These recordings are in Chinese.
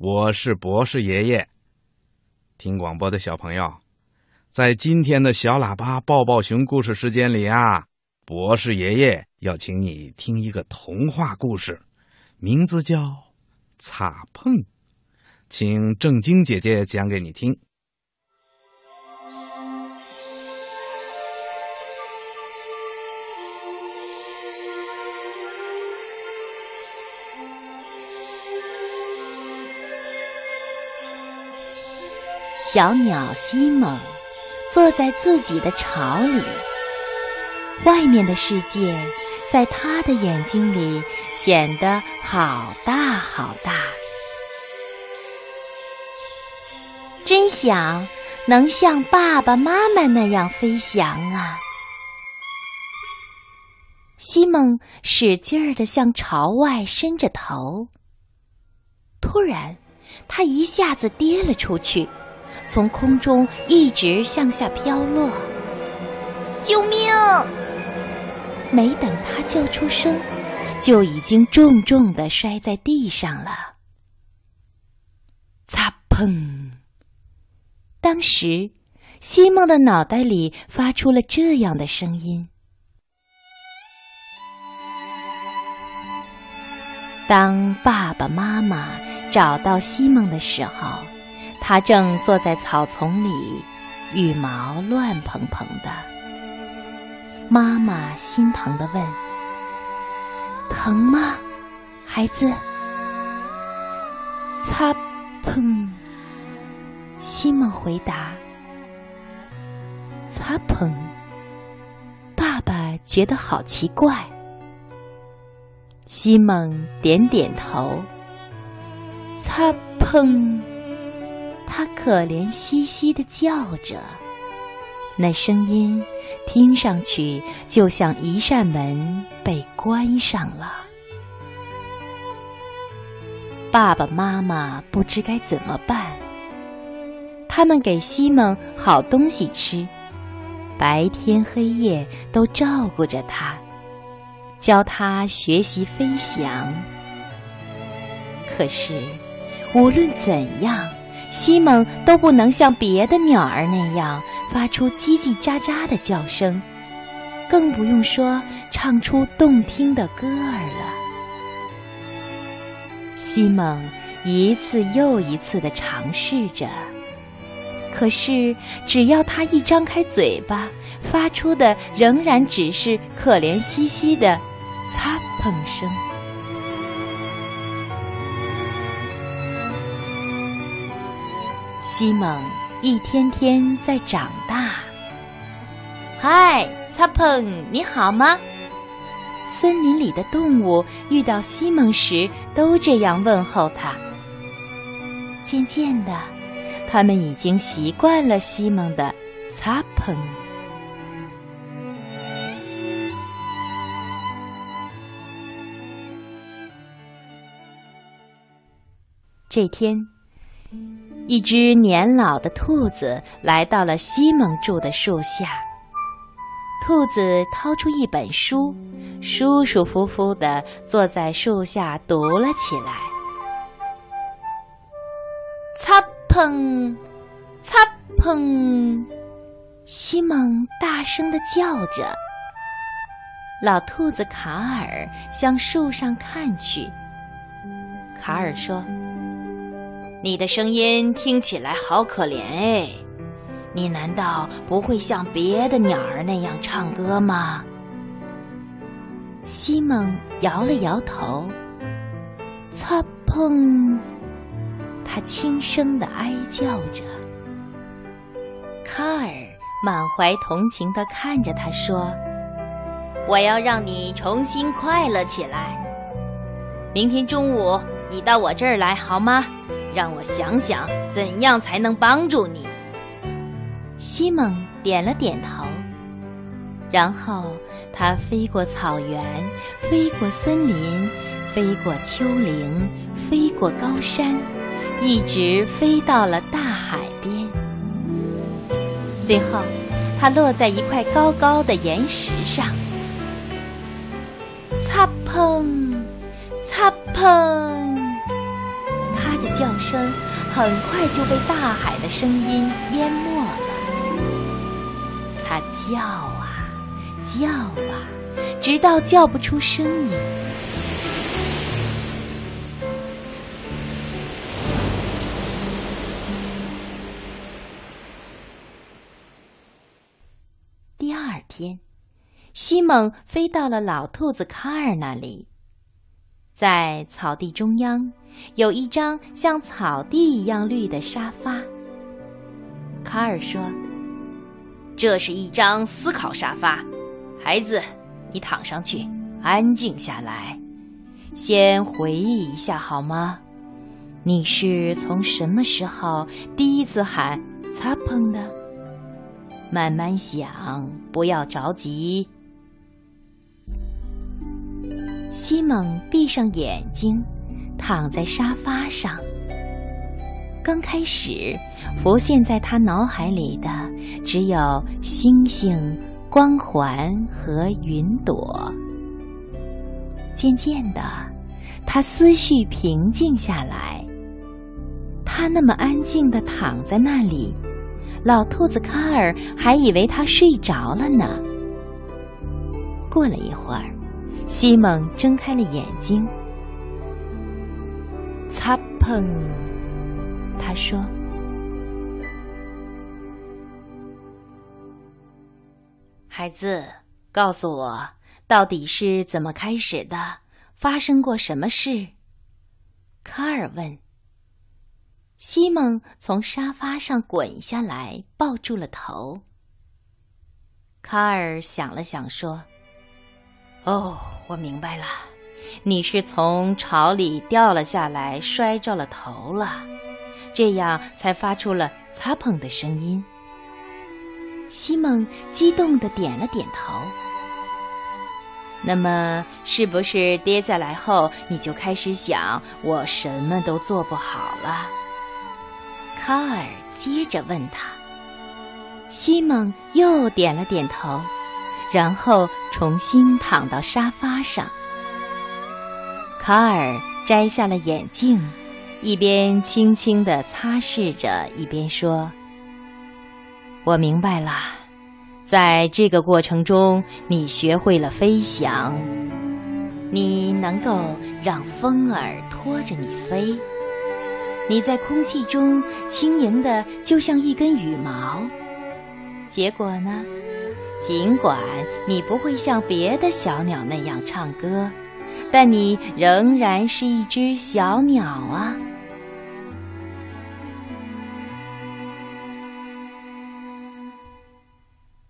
我是博士爷爷。听广播的小朋友，在今天的小喇叭抱抱熊故事时间里啊，博士爷爷要请你听一个童话故事，名字叫《擦碰》，请正晶姐姐讲给你听。小鸟西蒙坐在自己的巢里，外面的世界在他的眼睛里显得好大好大。真想能像爸爸妈妈那样飞翔啊！西蒙使劲儿的向巢外伸着头，突然，他一下子跌了出去。从空中一直向下飘落，救命！没等他叫出声，就已经重重的摔在地上了。擦砰！当时，西蒙的脑袋里发出了这样的声音：当爸爸妈妈找到西蒙的时候。他正坐在草丛里，羽毛乱蓬蓬的。妈妈心疼的问：“疼吗，孩子？”擦，砰！西蒙回答：“擦，砰！”爸爸觉得好奇怪。西蒙点点头：“擦，砰！”他可怜兮兮的叫着，那声音听上去就像一扇门被关上了。爸爸妈妈不知该怎么办，他们给西蒙好东西吃，白天黑夜都照顾着他，教他学习飞翔。可是，无论怎样。西蒙都不能像别的鸟儿那样发出叽叽喳喳的叫声，更不用说唱出动听的歌儿了。西蒙一次又一次的尝试着，可是只要他一张开嘴巴，发出的仍然只是可怜兮兮的“擦碰”声。西蒙一天天在长大。嗨，擦碰，你好吗？森林里的动物遇到西蒙时都这样问候他。渐渐的，他们已经习惯了西蒙的擦碰。这天。一只年老的兔子来到了西蒙住的树下。兔子掏出一本书，舒舒服服地坐在树下读了起来。擦碰，擦碰，西蒙大声地叫着。老兔子卡尔向树上看去。卡尔说。你的声音听起来好可怜哎，你难道不会像别的鸟儿那样唱歌吗？西蒙摇了摇头，擦碰，他轻声的哀叫着。卡尔满怀同情的看着他说：“我要让你重新快乐起来。明天中午你到我这儿来好吗？”让我想想，怎样才能帮助你？西蒙点了点头，然后他飞过草原，飞过森林，飞过丘陵，飞过高山，一直飞到了大海边。最后，他落在一块高高的岩石上，擦碰，擦碰。叫声很快就被大海的声音淹没了。它叫啊叫啊，直到叫不出声音。第二天，西蒙飞到了老兔子卡尔那里。在草地中央，有一张像草地一样绿的沙发。卡尔说：“这是一张思考沙发，孩子，你躺上去，安静下来，先回忆一下好吗？你是从什么时候第一次喊‘擦碰’的？慢慢想，不要着急。”西蒙闭上眼睛，躺在沙发上。刚开始，浮现在他脑海里的只有星星、光环和云朵。渐渐的，他思绪平静下来。他那么安静的躺在那里，老兔子卡尔还以为他睡着了呢。过了一会儿。西蒙睁开了眼睛，擦碰，他说：“孩子，告诉我，到底是怎么开始的？发生过什么事？”卡尔问。西蒙从沙发上滚下来，抱住了头。卡尔想了想，说。哦，我明白了，你是从巢里掉了下来，摔着了头了，这样才发出了擦碰的声音。西蒙激动的点了点头。那么，是不是跌下来后你就开始想我什么都做不好了？卡尔接着问他。西蒙又点了点头。然后重新躺到沙发上。卡尔摘下了眼镜，一边轻轻地擦拭着，一边说：“我明白了，在这个过程中，你学会了飞翔，你能够让风儿拖着你飞，你在空气中轻盈的就像一根羽毛。结果呢？”尽管你不会像别的小鸟那样唱歌，但你仍然是一只小鸟啊！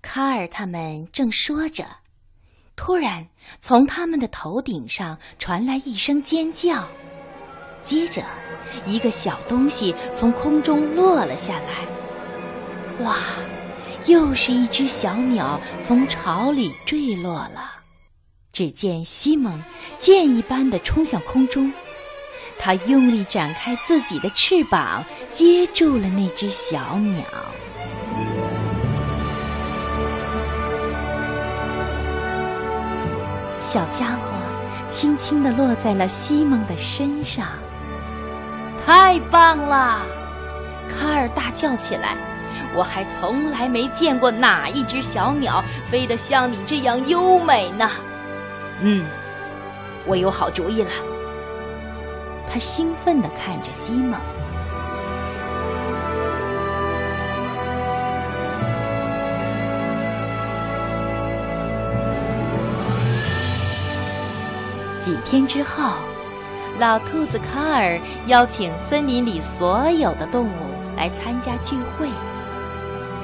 卡尔他们正说着，突然从他们的头顶上传来一声尖叫，接着一个小东西从空中落了下来。哇！又是一只小鸟从巢里坠落了，只见西蒙箭一般的冲向空中，他用力展开自己的翅膀，接住了那只小鸟。小家伙轻轻地落在了西蒙的身上。太棒了！卡尔大叫起来。我还从来没见过哪一只小鸟飞得像你这样优美呢。嗯，我有好主意了。他兴奋地看着西蒙。几天之后，老兔子卡尔邀请森林里所有的动物来参加聚会。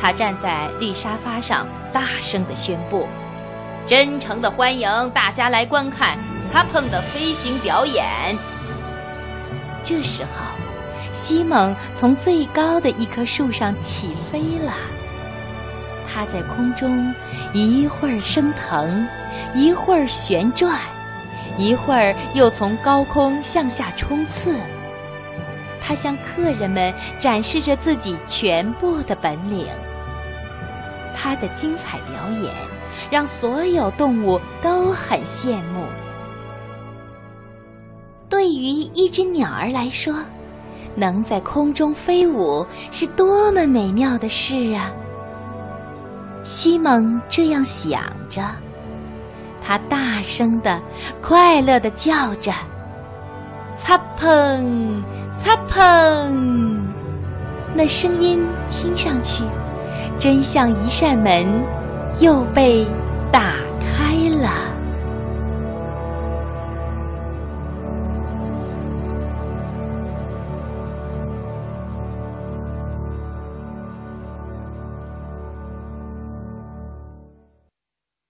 他站在绿沙发上，大声地宣布：“真诚的欢迎大家来观看擦碰的飞行表演。”这时候，西蒙从最高的一棵树上起飞了。他在空中一会儿升腾，一会儿旋转，一会儿又从高空向下冲刺。他向客人们展示着自己全部的本领。他的精彩表演让所有动物都很羡慕。对于一只鸟儿来说，能在空中飞舞是多么美妙的事啊！西蒙这样想着，他大声的、快乐的叫着：“擦碰，擦碰！”那声音听上去，真像一扇门又被打